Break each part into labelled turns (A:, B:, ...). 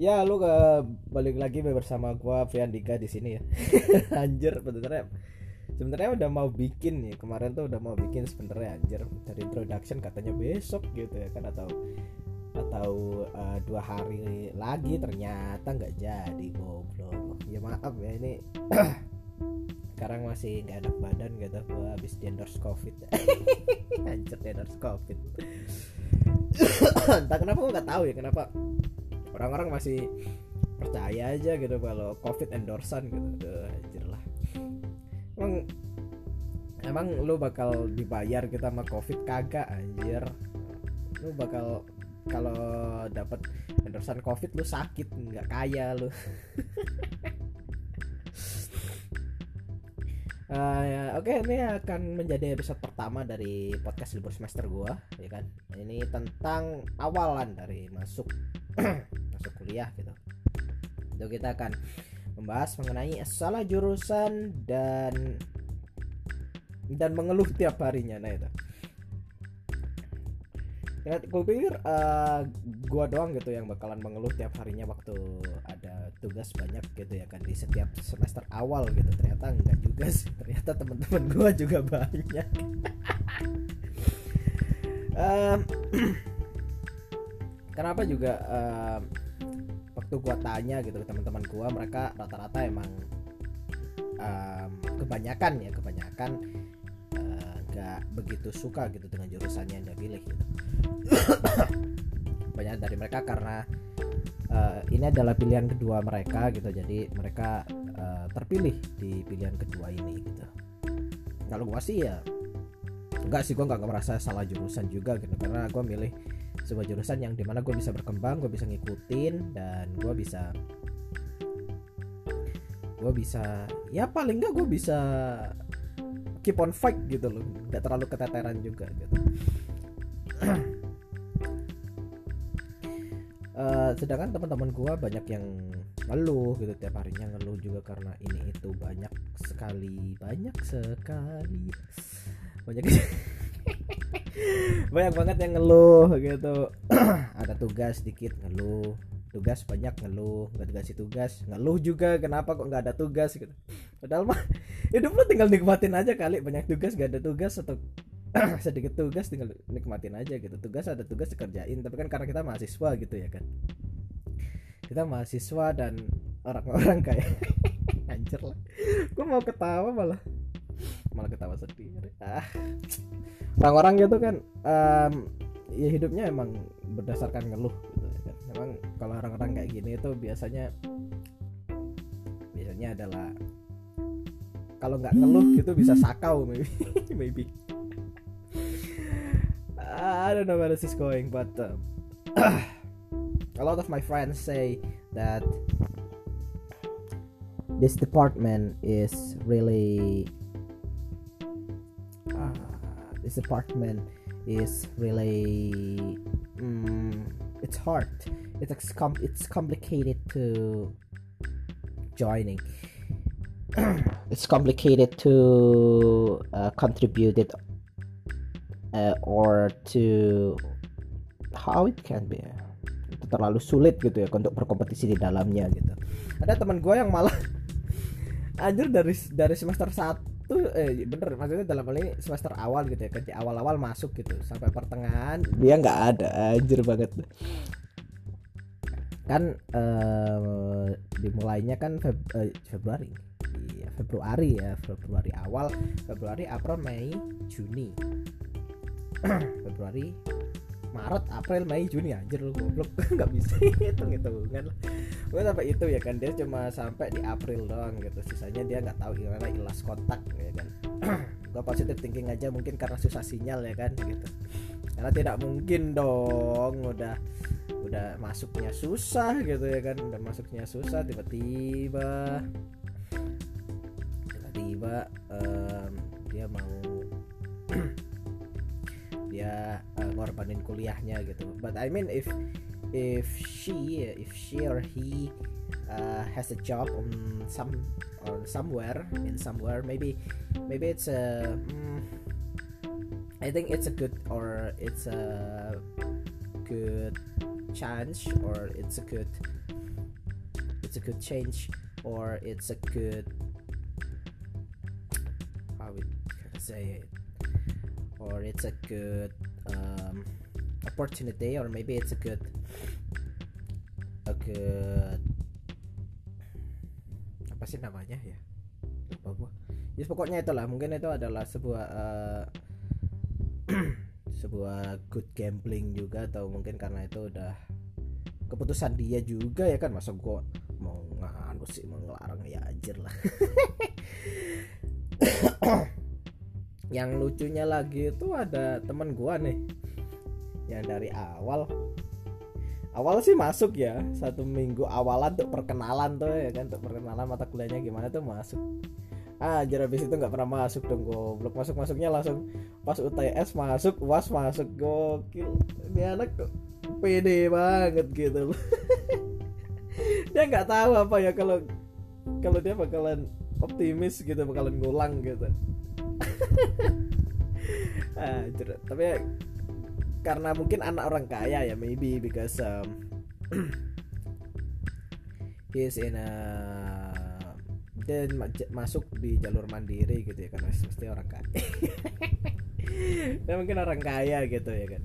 A: Ya, lu ke balik lagi bersama gua Dika di sini ya. anjir, sebenarnya sebenarnya udah mau bikin nih. Kemarin tuh udah mau bikin sebenarnya anjir dari introduction katanya besok gitu ya kan atau atau uh, dua hari lagi ternyata nggak jadi goblok. Ya maaf ya ini sekarang masih nggak enak badan gitu gua habis endorse covid anjir endorse covid entah kenapa gua nggak tahu ya kenapa orang-orang masih percaya aja gitu kalau covid endorsan gitu. Duh, anjir lah. Emang emang lu bakal dibayar kita sama covid? Kagak anjir. Lu bakal kalau dapat endorsan covid lu sakit. Nggak kaya lu. Uh, ya, Oke, okay, ini akan menjadi episode pertama dari podcast libur semester gua, ya kan. Ini tentang awalan dari masuk kuliah gitu. Itu kita akan membahas mengenai salah jurusan dan dan mengeluh tiap harinya nah itu. Ya gue pikir uh, gua doang gitu yang bakalan mengeluh tiap harinya waktu ada tugas banyak gitu ya kan di setiap semester awal gitu. Ternyata enggak juga sih ternyata teman-teman gua juga banyak. Um, kenapa juga um, waktu gua tanya gitu ke teman-teman gua mereka rata-rata emang um, kebanyakan ya kebanyakan uh, nggak begitu suka gitu dengan jurusannya yang dia pilih gitu. Banyak dari mereka karena uh, ini adalah pilihan kedua mereka gitu jadi mereka uh, terpilih di pilihan kedua ini gitu. Kalau gua sih ya enggak sih gua nggak merasa salah jurusan juga gitu karena gua milih sebuah jurusan yang di mana gue bisa berkembang gue bisa ngikutin dan gue bisa gue bisa ya paling nggak gue bisa keep on fight gitu loh. Nggak terlalu keteteran juga gitu. Uh, sedangkan teman-teman gue banyak yang ngeluh gitu tiap harinya ngeluh juga karena ini itu banyak sekali banyak sekali banyak banyak banget yang ngeluh gitu. Ada tugas sedikit ngeluh. Tugas banyak ngeluh. Nggak dikasih tugas ngeluh juga. Kenapa kok nggak ada tugas gitu. Padahal mah hidup lu tinggal nikmatin aja kali. Banyak tugas gak ada tugas atau sedikit tugas tinggal nikmatin aja gitu. Tugas ada tugas dikerjain. Tapi kan karena kita mahasiswa gitu ya kan. Kita mahasiswa dan orang-orang kayak hancur lah. Gue mau ketawa malah. Malah ketawa sedih ah orang-orang gitu kan um, ya hidupnya emang berdasarkan ngeluh gitu kan. Emang kalau orang-orang kayak gini itu biasanya biasanya adalah kalau nggak ngeluh gitu bisa sakau maybe maybe I don't know where this is going but um, a lot of my friends say that this department is really this apartment is really mm, it's hard. It's it's complicated to joining. It's complicated to uh, contribute it uh, or to how it can be. Itu terlalu sulit gitu ya untuk berkompetisi di dalamnya gitu. Ada teman gue yang malah anjir dari dari semester 1 tuh eh bener maksudnya dalam hal ini semester awal gitu ya di awal-awal masuk gitu sampai pertengahan dia nggak ada anjir banget. Kan eh, dimulainya kan Feb, eh, Februari. Iya Februari ya Februari awal. Februari April Mei Juni. Februari Maret, April, Mei, Juni anjir lu nggak bisa hitung hitungan gue sampai itu ya kan dia cuma sampai di April doang gitu. Sisanya dia nggak tahu gimana ilas kontak ya kan. Gue positif thinking aja mungkin karena susah sinyal ya kan gitu. Karena tidak mungkin dong udah udah masuknya susah gitu ya kan udah masuknya susah tiba-tiba tiba-tiba um, dia mau dia uh, ngorbanin kuliahnya gitu. But I mean if if she if she or he uh, has a job on some or somewhere in somewhere maybe maybe it's a mm, I think it's a good or it's a good chance or it's a good it's a good change or it's a good how we can say it or it's a good um, opportunity or maybe it's a good good apa sih namanya ya? Lupa gua. Ya pokoknya itulah. Mungkin itu adalah sebuah uh, sebuah good gambling juga atau mungkin karena itu udah keputusan dia juga ya kan? Masa gua mau nganu sih mau ngelarang ya ajar lah. Yang lucunya lagi itu ada teman gua nih. Yang dari awal awal sih masuk ya satu minggu awalan untuk perkenalan tuh ya kan untuk perkenalan mata kuliahnya gimana tuh masuk. Ah jadi habis itu nggak pernah masuk dong goblok. Masuk masuknya langsung pas UTS masuk was masuk gokil. Ini anak pede banget gitu dia nggak tahu apa ya kalau kalau dia bakalan optimis gitu bakalan ngulang gitu. Ah tapi karena mungkin anak orang kaya ya maybe because um, he's in a dan masuk di jalur mandiri gitu ya kan mesti orang kaya. Ya mungkin orang kaya gitu ya kan.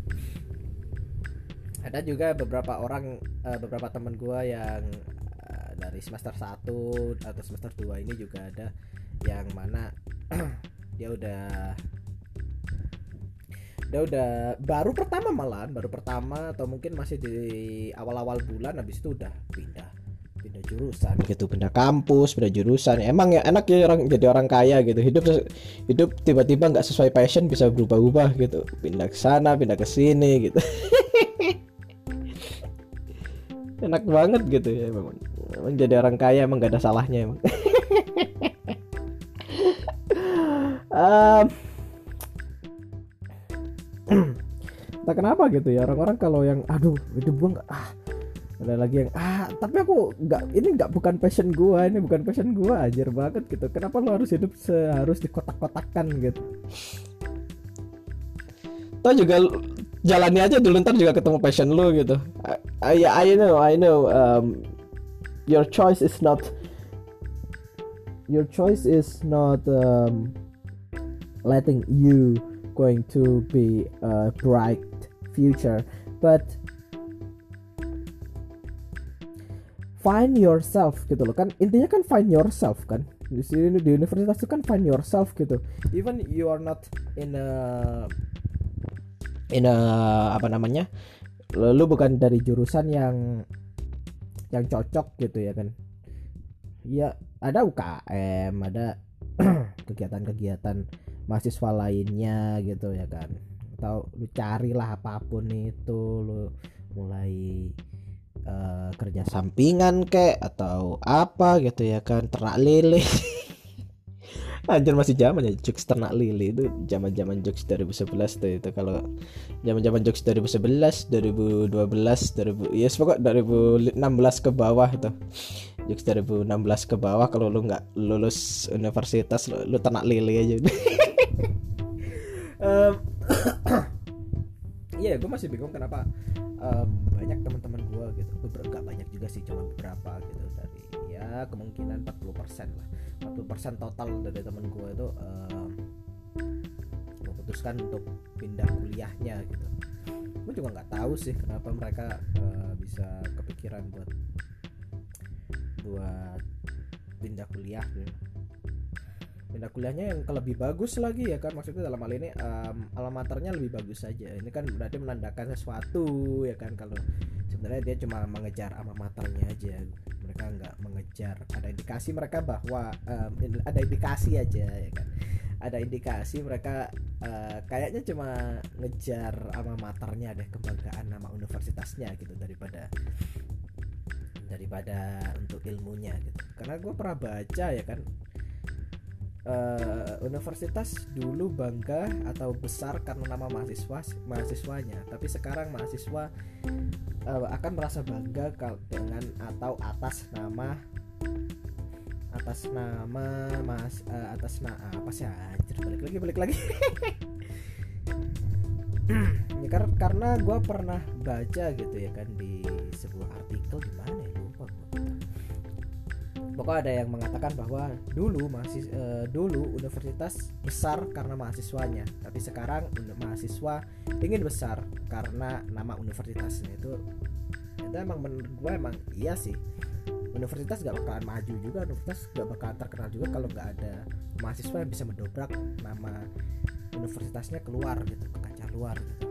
A: Ada juga beberapa orang uh, beberapa teman gue yang uh, dari semester 1 atau semester 2 ini juga ada yang mana dia udah dia udah baru pertama malahan baru pertama atau mungkin masih di awal-awal bulan habis itu udah pindah pindah jurusan. Gitu pindah kampus pindah jurusan. Emang ya enak ya orang jadi orang kaya gitu. Hidup hidup tiba-tiba nggak sesuai passion bisa berubah-ubah gitu. Pindah ke sana pindah ke sini gitu. Enak banget gitu ya emang, emang jadi orang kaya emang gak ada salahnya emang. Um, tak kenapa gitu ya orang-orang kalau yang aduh gue nggak ah. Ada lagi yang ah tapi aku nggak ini nggak bukan passion gua ini bukan passion gua. Ajar banget gitu. Kenapa lo harus hidup seharus dikotak-kotakan gitu? Tahu juga jalani aja dulu ntar juga ketemu passion lo gitu. I, I, I know I know um, your choice is not your choice is not um, letting you going to be a bright future. But find yourself gitu loh kan? Intinya kan find yourself kan? Di sini di universitas itu kan find yourself gitu. Even you are not in a in a apa namanya? Lu bukan dari jurusan yang yang cocok gitu ya kan? Ya ada UKM ada kegiatan-kegiatan mahasiswa lainnya gitu ya kan. Atau lu carilah apa pun itu lu mulai uh, kerja sampingan kek atau apa gitu ya kan ternak lele. Anjir masih zaman ya jokes ternak lele itu zaman zaman jokes 2011 tuh itu. Kalau zaman zaman jokes 2011 2012 2000 ya yes, pokok 2016 ke bawah itu. Jokes 2016 ke bawah kalau lu nggak lulus universitas lu, lu ternak lele aja iya gue masih bingung kenapa um, banyak teman-teman gue gitu. Beberapa banyak juga sih cuma beberapa gitu. Dari ya kemungkinan 40% lah. 40% total dari teman gue itu um, memutuskan untuk pindah kuliahnya gitu. Gue juga nggak tahu sih kenapa mereka uh, bisa kepikiran buat buat pindah kuliah gitu pindah kuliahnya yang lebih bagus lagi ya kan maksudnya dalam hal ini um, alamaternya lebih bagus saja. Ini kan berarti menandakan sesuatu ya kan? Kalau sebenarnya dia cuma mengejar alamaternya aja. Mereka nggak mengejar. Ada indikasi mereka bahwa um, ada indikasi aja ya kan? Ada indikasi mereka uh, kayaknya cuma ngejar alma maternya deh kebanggaan nama universitasnya gitu daripada daripada untuk ilmunya gitu. Karena gue pernah baca ya kan uh, universitas dulu bangga atau besar karena nama mahasiswa mahasiswanya. Tapi sekarang mahasiswa uh, akan merasa bangga dengan atau atas nama atas nama mas uh, atas nama apa sih? Anjir balik lagi balik lagi. Ya, karena gue pernah baca gitu ya kan di sebuah artikel di mana ya pokoknya ada yang mengatakan bahwa dulu masih uh, dulu universitas besar karena mahasiswanya. Tapi sekarang mahasiswa ingin besar karena nama universitasnya. Itu itu emang menurut gue emang iya sih. Universitas gak bakalan maju juga universitas gak bakalan terkenal juga kalau nggak ada mahasiswa yang bisa mendobrak nama universitasnya keluar gitu ke kancah luar gitu.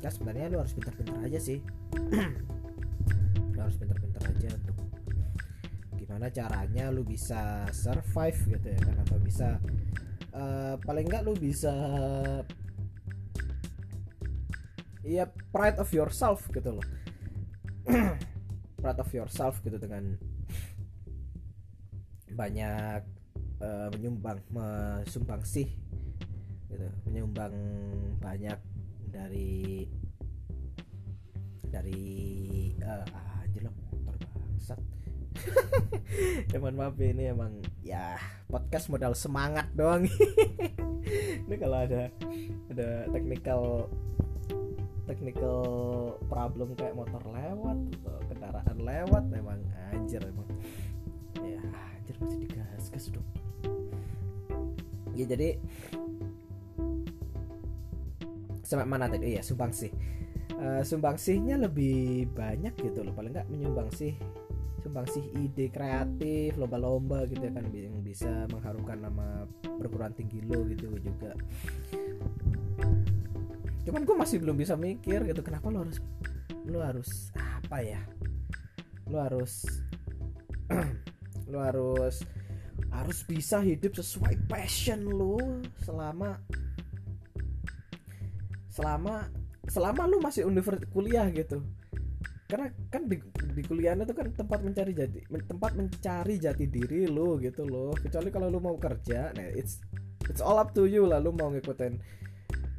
A: Ya sebenarnya lu harus pintar-pintar aja sih. Lu harus pintar-pintar aja untuk gimana caranya lu bisa survive gitu ya kan? Atau bisa uh, paling nggak lu bisa ya pride of yourself gitu loh. Proud of yourself gitu dengan banyak uh, menyumbang mesumbang sih gitu. Menyumbang banyak dari dari uh, lah motor bangsat emang maaf ini emang ya podcast modal semangat doang. Ini kalau ada ada technical technical problem kayak motor lewat atau kendaraan lewat memang anjir emang. Ya anjir masih digas gas dong. Ya jadi sampai mana tadi? Iya sumbangsih uh, sumbangsihnya lebih banyak gitu loh paling nggak menyumbangsih sumbangsih ide kreatif lomba-lomba gitu ya kan yang bisa mengharumkan nama perguruan tinggi lo gitu juga. Cuman gue masih belum bisa mikir gitu kenapa lo harus lo harus apa ya? Lo harus lo harus harus bisa hidup sesuai passion lo selama selama selama lu masih universitas kuliah gitu karena kan di, di kuliahnya itu kan tempat mencari jati tempat mencari jati diri lu gitu loh. Kecuali kalau lu mau kerja nah it's it's all up to you lah. Lu mau ngikutin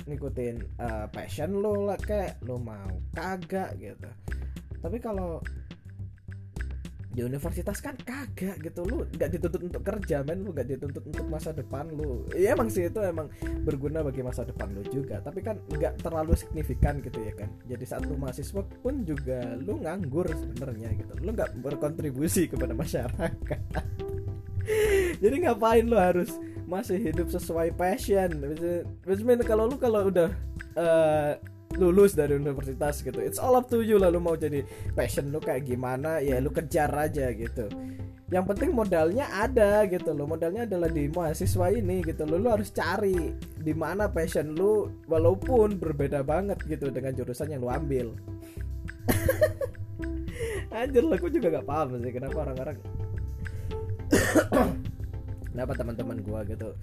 A: ngikutin uh, passion lu lah kayak lu mau kagak gitu. Tapi kalau di universitas kan kagak gitu. Lu nggak dituntut untuk kerja men. Lu nggak dituntut untuk masa depan lu. Ya emang sih itu emang berguna bagi masa depan lu juga. Tapi kan nggak terlalu signifikan gitu ya kan. Jadi saat lu mahasiswa pun juga lu nganggur sebenarnya gitu. Lu nggak berkontribusi kepada masyarakat. Jadi ngapain lu harus masih hidup sesuai passion? Which mean kalau lu kalau udah uh, lulus dari universitas gitu. It's all up to you lah lu mau jadi passion lu kayak gimana ya lu kejar aja gitu. Yang penting modalnya ada gitu loh. Modalnya adalah di mahasiswa ini gitu loh. Lu harus cari di mana passion lu walaupun berbeda banget gitu dengan jurusan yang lu ambil. Anjir lah aku juga gak paham sih kenapa orang-orang kenapa teman-teman gua gitu.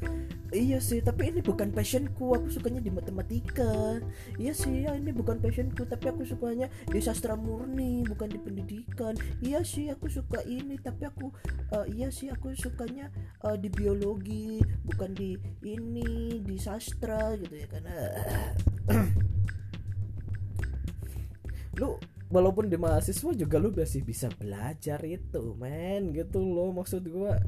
A: Iya sih tapi ini bukan passionku. Aku sukanya di matematika. Iya sih ya ini bukan passionku tapi aku sukanya di sastra murni bukan di pendidikan. Iya sih aku suka ini tapi aku uh, iya sih aku sukanya uh, di biologi bukan di ini di sastra gitu ya karena lu walaupun di mahasiswa juga lu masih bisa belajar itu men gitu loh maksud gua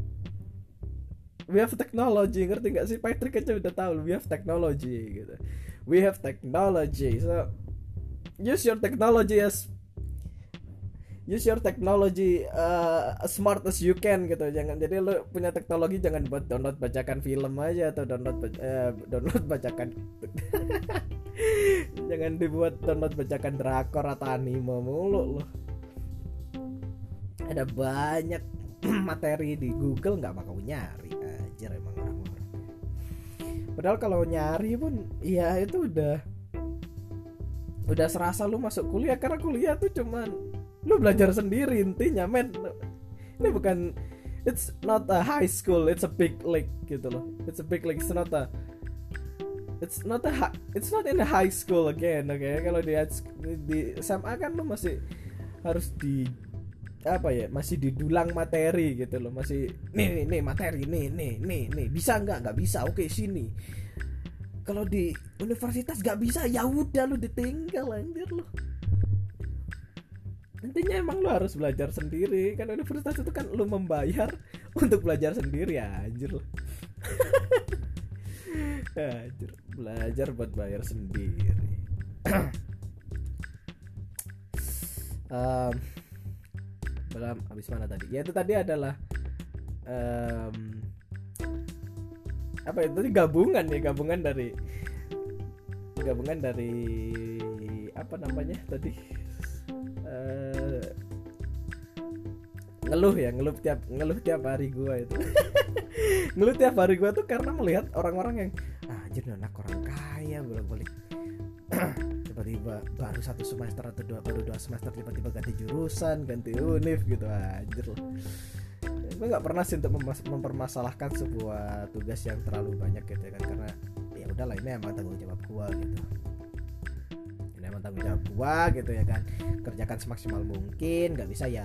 A: we have technology ngerti nggak sih? Patrick aja udah tahu we have technology gitu. We have technology so use your technology as use your technology uh, as smart as you can gitu. Jangan jadi lu punya teknologi jangan buat download bacakan film aja atau download uh, download bacakan jangan dibuat download bacakan drakor atau anime mulu loh ada banyak materi di Google nggak bakal nyari aja emang orang-orang. Padahal kalau nyari pun ya itu udah udah serasa lu masuk kuliah karena kuliah tuh cuman lu belajar sendiri intinya men. Ini bukan it's not a high school it's a big league gitu loh. It's a big league it's not a it's not a it's not in a high school again oke okay? kalau di di SMA kan lu masih harus di apa ya masih didulang materi gitu loh masih nih nih, nih materi nih nih nih nih bisa nggak? Nggak bisa oke sini. Kalau di universitas nggak bisa ya udah lu ditinggal anjir lo intinya emang lu harus belajar sendiri kan universitas itu kan lu membayar untuk belajar sendiri ya anjir lo anjir belajar buat bayar sendiri. Um, belum habis mana tadi? Ya itu tadi adalah um, apa itu tadi gabungan ya gabungan dari gabungan dari apa namanya tadi? Uh, ngeluh ya ngeluh tiap ngeluh tiap hari gua itu. Ngeluh tiap hari gua tuh karena melihat orang-orang yang ah anjir anak orang kaya bolak-balik tiba-tiba baru satu semester atau dua baru dua semester tiba-tiba ganti jurusan ganti univ gitu anjir. Loh gue nggak pernah sih untuk mempermasalahkan sebuah tugas yang terlalu banyak gitu ya kan karena ya udahlah ini emang tanggung jawab gua gitu. Ini emang tanggung jawab gua gitu ya kan. Kerjakan semaksimal mungkin nggak bisa ya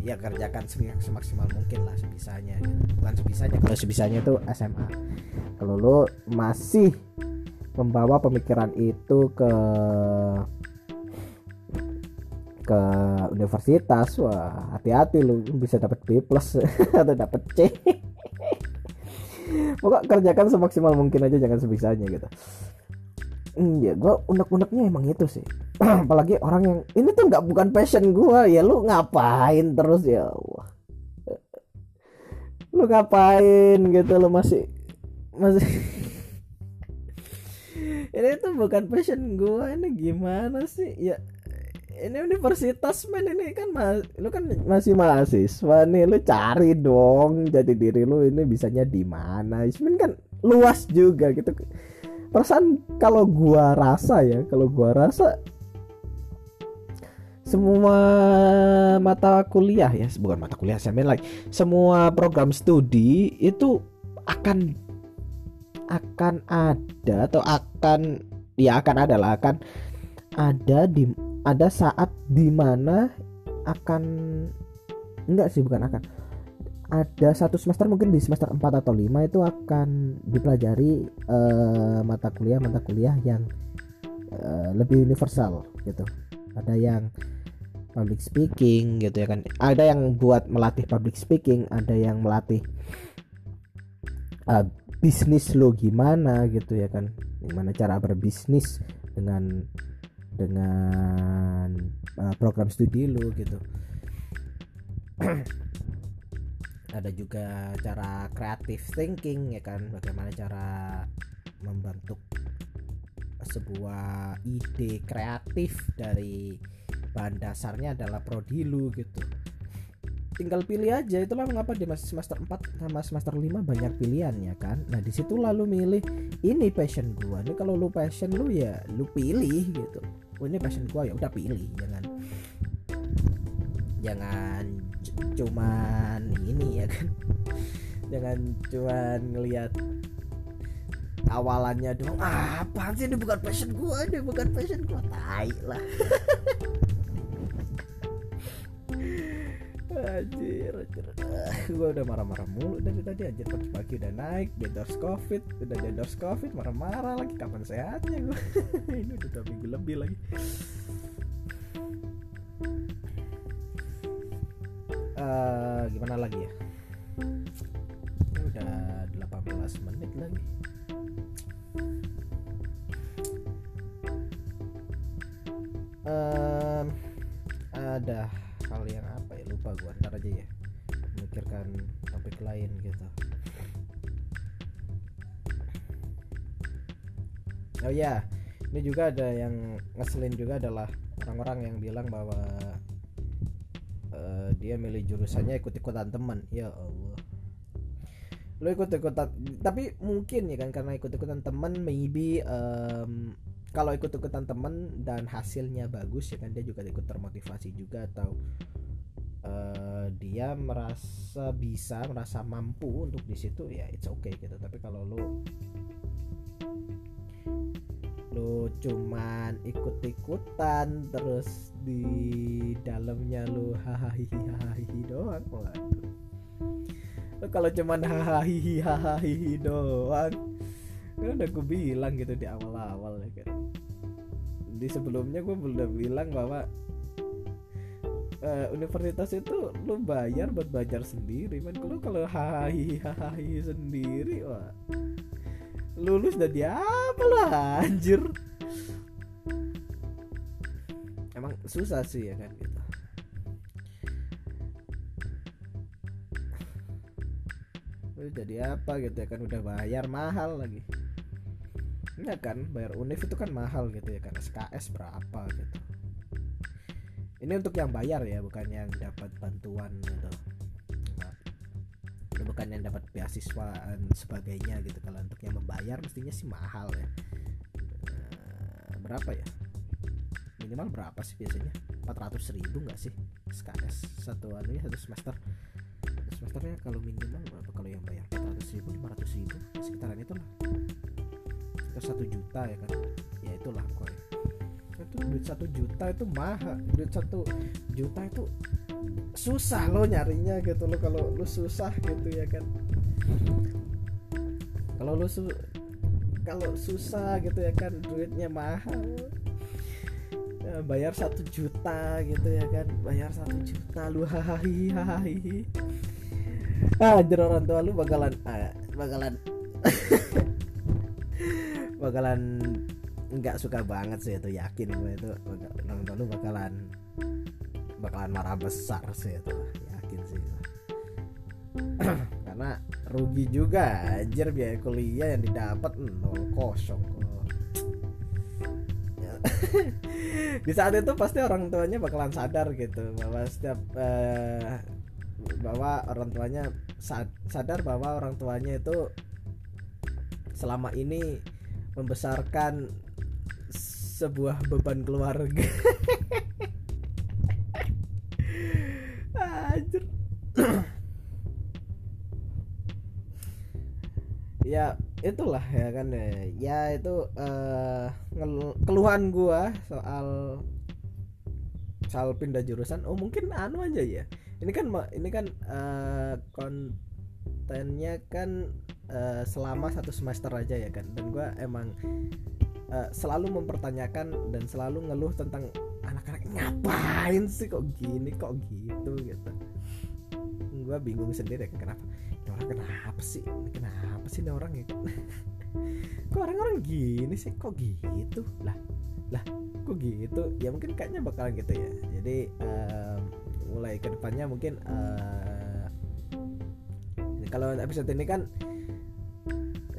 A: ya kerjakan semaksimal mungkin lah sebisanya gitu. bukan sebisanya kalau sebisanya itu SMA kalau lo masih membawa pemikiran itu ke ke universitas. Wah hati-hati lu bisa dapat B plus atau dapat C. Pokok kerjakan semaksimal mungkin aja jangan sebisanya gitu. Hmm, ya gue unek-uneknya emang itu sih. Apalagi orang yang ini tuh nggak bukan passion gue ya lu ngapain terus? Ya Allah. Lu ngapain gitu? Lu masih masih ini tuh bukan passion gue ini gimana sih? Ya ini universitas men. Ini kan lu kan masih mahasiswa nih lu cari dong jadi diri lu ini bisanya di mana. Ismin kan luas juga gitu. Perasaan kalau gua rasa ya kalau gua rasa semua mata kuliah ya bukan mata kuliah saya main lagi. Semua program studi itu akan akan ada atau akan ya akan ada lah akan ada di ada saat di mana akan enggak sih bukan akan. Ada satu semester mungkin di semester 4 atau 5 itu akan dipelajari uh, mata kuliah mata kuliah yang uh, lebih universal gitu. Ada yang public speaking gitu ya kan. Ada yang buat melatih public speaking ada yang melatih uh, bisnis lo gimana gitu ya kan? Gimana cara berbisnis dengan dengan uh, program studi lu gitu. Ada juga cara creative thinking ya kan? Bagaimana cara membentuk sebuah ide kreatif dari bahan dasarnya adalah prodi lu gitu tinggal pilih aja. Itulah mengapa di semester 4 sama semester 5 banyak pilihannya kan? Nah di situ lalu milih ini passion gua. Ini kalau lu passion lu ya lu pilih gitu. Oh ini passion gua ya udah pilih. Jangan jangan cuman ini ya kan? Jangan cuman ngelihat awalannya dong ah, apa sih? Ini bukan passion gua ini bukan passion gua. Tai lah anjir anjir gue udah marah-marah mulu dari tadi anjir. Pagi-pagi udah naik endorse covid udah endorse covid marah-marah lagi. Kapan sehatnya gue ini udah minggu lebih lagi. Uh, gimana lagi ya? Ini udah 18 menit lagi. Um, ada aja ya. Memikirkan topik lain gitu. Oh ya ini juga ada yang ngeselin juga adalah orang-orang yang bilang bahwa uh, dia milih jurusannya ikut-ikutan teman. Ya Allah. Lo ikut-ikutan tapi mungkin ya kan karena ikut-ikutan teman maybe um, kalau ikut-ikutan temen dan hasilnya bagus ya kan dia juga ikut termotivasi juga atau uh, dia merasa bisa merasa mampu untuk di situ ya it's okay gitu. Tapi kalau lo lo cuman ikut-ikutan terus di dalamnya lo hahaha hahaha doang waduh. Kalau cuman hahaha hahaha doang kan udah gue bilang gitu di awal-awal ya di sebelumnya gue udah bilang bahwa Eh, universitas itu lu bayar buat belajar sendiri man kalau kalau hahi hahi sendiri wah. Lulus jadi apa lah anjir? Emang susah sih ya kan gitu. Lu jadi apa gitu ya kan? Udah bayar mahal lagi. Ini kan? Bayar univ itu kan mahal gitu ya kan? SKS berapa gitu ini untuk yang bayar ya bukan yang dapat bantuan gitu. Ya, bukan yang dapat beasiswa dan sebagainya gitu. Kalau untuk yang membayar mestinya sih mahal ya. Eh, berapa ya? Minimal berapa sih biasanya? 400 ribu nggak sih? SKS satu anunya satu semester. Satu semesternya kalau minimal berapa? Kalau yang bayar 400 ribu 500 ribu sekitaran itu lah sekitar satu juta ya kan? Ya itulah pokoknya itu duit satu juta itu mahal. Duit satu juta itu susah lo nyarinya gitu lo kalau lu susah gitu ya kan. Kalau lu su kalau susah gitu ya kan duitnya mahal. Ya, bayar satu juta gitu ya kan bayar satu juta lu hahaha hahaha. Ah anjir orang tua lu bakalan ah, bakalan bakalan nggak suka banget sih itu yakin gue itu orang tua lu bakalan bakalan marah besar sih itu yakin sih karena rugi juga anjir biaya kuliah yang didapat nol kosong di saat itu pasti orang tuanya bakalan sadar gitu bahwa setiap eh, bahwa orang tuanya sad- sadar bahwa orang tuanya itu selama ini membesarkan sebuah beban keluarga. Anjir. ya itulah ya kan ya, ya itu ngel- keluhan gua soal soal pindah jurusan. Oh mungkin anu aja ya. Ini kan ini kan eh, kontennya kan eh, selama satu semester aja ya kan. Dan gua emang eh, selalu mempertanyakan dan selalu ngeluh tentang anak-anak ngapain sih kok gini kok gitu? gitu. Gua bingung sendiri kenapa? Ini orang kenapa sih? Kenapa sih ini orang ya? Kok orang-orang gini sih? Kok gitu? Lah lah kok gitu? Ya mungkin kayaknya bakalan gitu ya. Jadi em, mulai ke depannya mungkin eh, kalau episode ini kan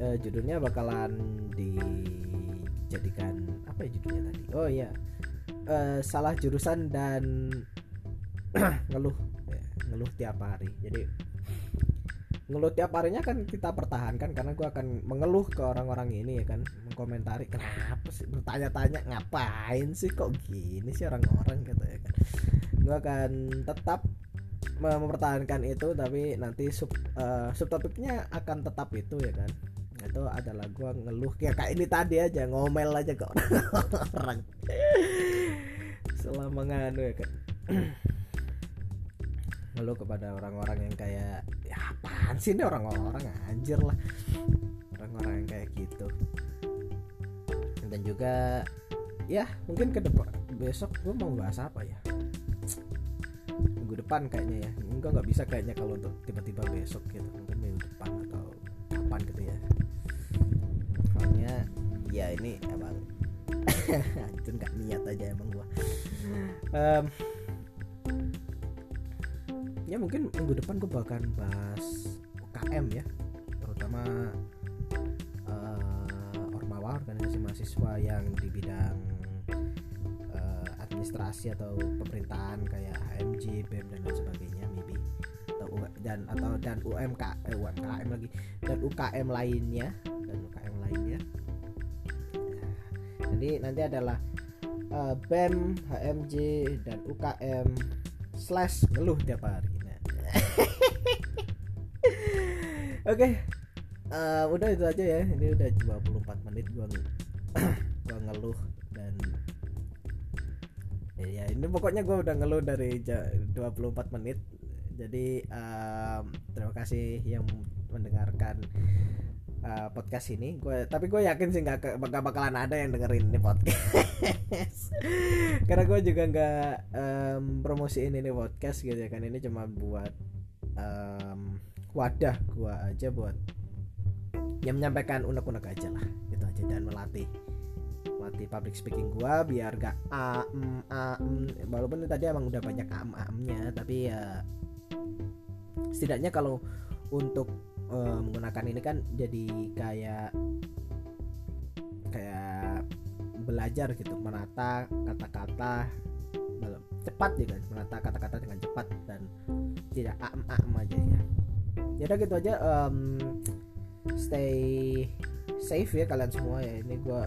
A: eh, judulnya bakalan dijadikan apa ya judulnya tadi? Oh iya Eh, salah jurusan dan ngeluh ya, ngeluh tiap hari. Jadi ngeluh tiap harinya kan kita pertahankan karena gua akan mengeluh ke orang-orang ini ya kan? Mengkomentari kenapa sih? Bertanya-tanya ngapain sih kok gini sih orang-orang? Gitu ya kan? Gua akan tetap mem- mempertahankan itu tapi nanti sub eh, subtopiknya akan tetap itu ya kan itu adalah gua ngeluh kayak kayak ini tadi aja ngomel aja ke orang selama nganu ya kan ngeluh kepada orang-orang yang kayak ya apaan sih ini orang-orang? Anjir lah. Orang-orang yang kayak gitu. Dan juga ya mungkin ke depan besok gue mau bahas apa ya? Minggu depan kayaknya ya. Enggak nggak bisa kayaknya kalau untuk tiba-tiba besok gitu. Mungkin minggu depan atau kapan gitu ya ya ini emang anjir nggak niat aja emang gua. Em, ya mungkin minggu depan gue bakalan bahas UKM ya terutama eh, ormawa organisasi mahasiswa yang di bidang eh, administrasi atau pemerintahan kayak HMJ, BEM dan lain sebagainya maybe. Atau dan atau dan UMK eh, UMKM lagi. Dan UKM lainnya dan UKM lainnya nanti adalah eh, BEM, HMJ dan UKM slash ngeluh tiap hari. Nah. Oke, eh, udah itu aja ya. Ini udah 24 menit gua gua ngeluh dan ya ini pokoknya gua udah ngeluh dari ja- 24 menit. Jadi em, terima kasih yang mendengarkan uh, podcast ini gue tapi gue yakin sih nggak nggak bakalan ada yang dengerin ini podcast. Karena gue juga nggak em, promosiin ini podcast gitu ya kan. Ini cuma buat em, wadah gue aja buat yang menyampaikan unek-unek aja lah. Gitu aja. Dan melatih melatih public speaking gue biar gak am am. Walaupun tadi emang udah banyak am amnya tapi ya setidaknya kalau untuk uh, menggunakan ini kan jadi kayak kayak belajar gitu menata kata-kata cepat kan menata kata-kata dengan cepat dan tidak am am aja ya. Udah gitu aja um, stay safe ya kalian semua ya. Ini gue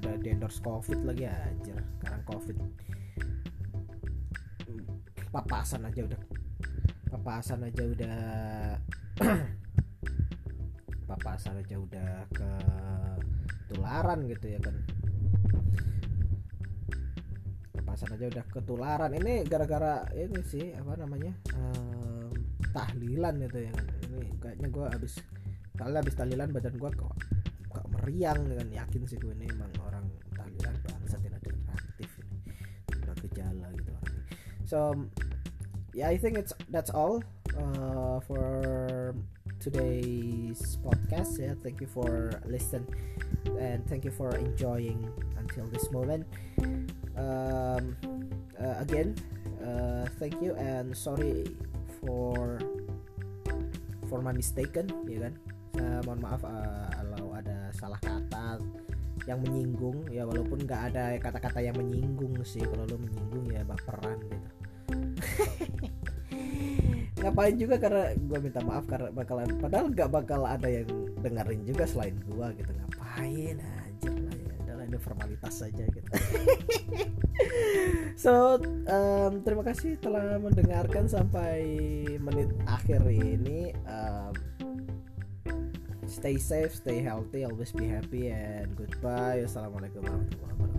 A: udah di endorse covid lagi aja sekarang covid. Papasan aja udah papasan aja udah papasan aja udah ke tularan gitu ya kan papasan aja udah ketularan ini gara-gara ini sih apa namanya um, tahlilan itu ya kan ini kayaknya gue habis kali habis tahlilan badan gue kok kok meriang kan yakin sih gue ini emang orang tahlilan bangsa tidak aktif ini. Ada gejala gitu so yeah I think it's that's all uh, for today's podcast. Yeah thank you for listen and thank you for enjoying until this moment. Um, uh, again uh, thank you and sorry for for my mistaken ya kan? Uh, mohon maaf uh, kalau ada salah kata yang menyinggung ya walaupun nggak ada kata-kata yang menyinggung sih kalau lo menyinggung ya baperan gitu ngapain juga karena gue minta maaf karena bakalan padahal nggak bakal ada yang dengerin juga selain gue gitu. Ngapain aja lah ya adalah ini formalitas saja gitu. So um, terima kasih telah mendengarkan sampai menit akhir ini. Um, stay safe stay healthy always be happy and goodbye. Assalamualaikum warahmatullahi wabarakatuh